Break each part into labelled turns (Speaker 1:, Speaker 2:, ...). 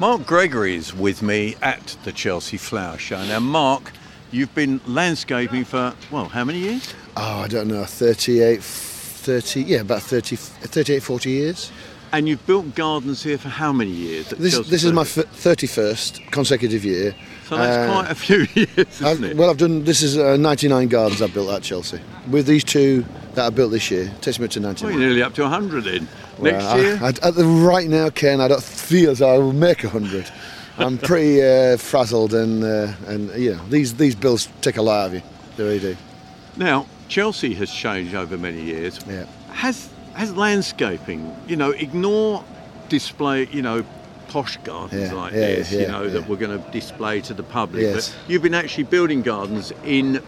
Speaker 1: Mark Gregory is with me at the Chelsea Flower Show. Now, Mark, you've been landscaping for, well, how many years?
Speaker 2: Oh, I don't know, 38, 30, yeah, about 30, 38, 40 years.
Speaker 1: And you've built gardens here for how many years?
Speaker 2: This, this is my f- 31st consecutive year.
Speaker 1: So that's
Speaker 2: Uh,
Speaker 1: quite a few years, isn't
Speaker 2: I've-
Speaker 1: it?
Speaker 2: well, I've done, this is uh, 99 gardens I've built at Chelsea. With these two that I built this year, it takes me to
Speaker 1: well,
Speaker 2: 99.
Speaker 1: you're nearly up to 100 in. Next
Speaker 2: Well, I-
Speaker 1: year?
Speaker 2: I, at the right now, Ken, I don't feel as I will make a hundred. I'm pretty uh, frazzled, and uh, and you know these these bills take a lot out of you. They really do.
Speaker 1: Now, Chelsea has changed over many years.
Speaker 2: Yeah.
Speaker 1: Has has landscaping, you know, ignore display, you know, posh gardens
Speaker 2: Yeah,
Speaker 1: like
Speaker 2: yeah,
Speaker 1: this, you know,
Speaker 2: yeah.
Speaker 1: that we're going to display to the public.
Speaker 2: Yes.
Speaker 1: But you've been actually building gardens in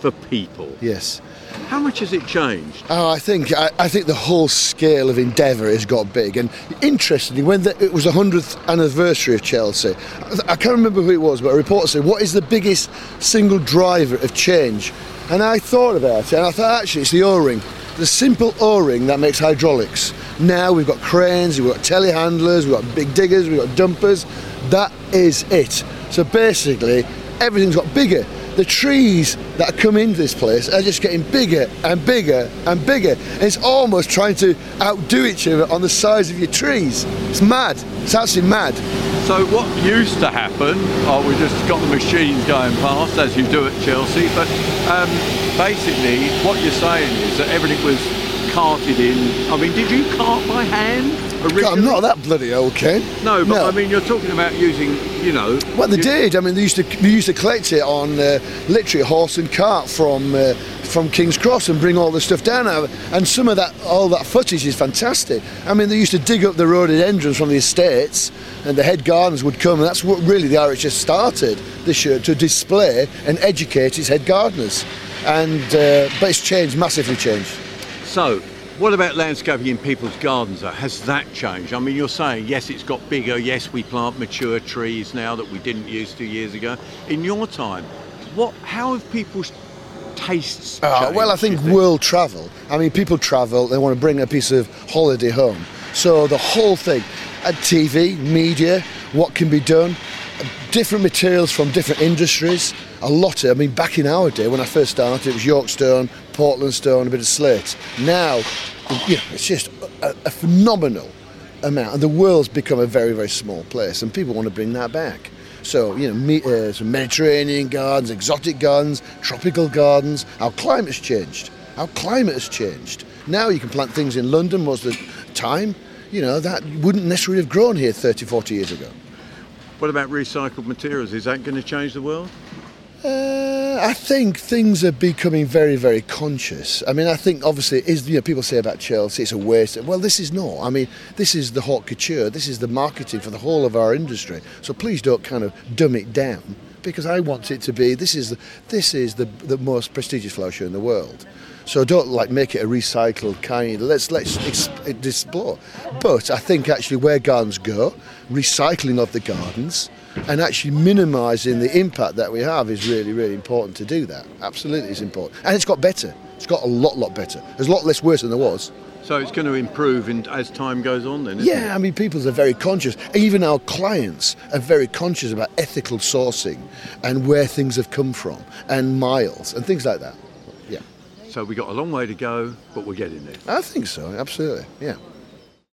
Speaker 1: for people.
Speaker 2: Yes.
Speaker 1: How much has it changed?
Speaker 2: Oh, I think I, I think the whole scale of endeavour has got big. And interestingly, when the, it was the hundredth anniversary of Chelsea, I, I can't remember who it was, but a reporter said, "What is the biggest single driver of change?" And I thought about it, and I thought actually it's the O-ring, the simple O-ring that makes hydraulics. Now we've got cranes, we've got telehandlers, we've got big diggers, we've got dumpers. That is it. So basically, everything's got bigger. The trees that come into this place are just getting bigger and bigger and bigger. And it's almost trying to outdo each other on the size of your trees. It's mad. It's actually mad.
Speaker 1: So what used to happen? Oh, we just got the machines going past, as you do at Chelsea. But um, basically, what you're saying is that everything was carted in. I mean, did you cart by hand originally?
Speaker 2: God, I'm not that bloody old, Ken.
Speaker 1: No, but I mean, you're talking about using, you know.
Speaker 2: Well, they
Speaker 1: you-
Speaker 2: did. I mean, they used to they used to collect it on uh, literally horse and cart from uh, from King's Cross and bring all the stuff down. out. And some of that, all that footage is fantastic. I mean, they used to dig up the rhododendrons from the estates, and the head gardeners would come, and that's what really the RHS started this year to display and educate its head gardeners. And uh, but it's changed, massively changed.
Speaker 1: So, what about landscaping in people's gardens? Though? Has that changed? I mean, you're saying yes, it's got bigger. Yes, we plant mature trees now that we didn't use two years ago. In your time, what? How have people's tastes
Speaker 2: Uh, well, I
Speaker 1: do
Speaker 2: think world travel. I mean, people travel, they want to bring a piece of holiday home. So the whole thing, at TV, media, what can be done, different materials from different industries, a lot of, I mean, back in our day when I first started, it was York stone, Portland stone, a bit of slate. Now, you know, it's just a, a phenomenal amount, and the world's become a very, very small place, and people want to bring that back. So, you know, uh, some Mediterranean gardens, exotic gardens, tropical gardens. Our climate's changed. Our climate has changed. Now you can plant things in London most of the time, you know, that wouldn't necessarily have grown here 30, 40 years ago.
Speaker 1: What about recycled materials? Is that going to change the world?
Speaker 2: Uh, I think things are becoming very, very conscious. I mean, I think obviously is you know people say about Chelsea it's a waste. Well, this is not. I mean, this is the haute couture. This is the marketing for the whole of our industry. So please don't kind of dumb it down because I want it to be. This is the, this is the the most prestigious flower show in the world. So don't like make it a recycled kind. Let's let's ex- explore. But I think actually where gardens go, recycling of the gardens and actually minimising the impact that we have is really, really important to do that. Absolutely, it's important, and it's got better. It's got a lot, lot better. There's a lot less worse than there was.
Speaker 1: So it's going to improve in, as time goes on, then. Isn't It?
Speaker 2: Yeah, I mean, people are very conscious. Even our clients are very conscious about ethical sourcing and where things have come from, and miles and things like that. Yeah,
Speaker 1: So we got a long way to go, but we're getting there.
Speaker 2: I think so. Absolutely. Yeah.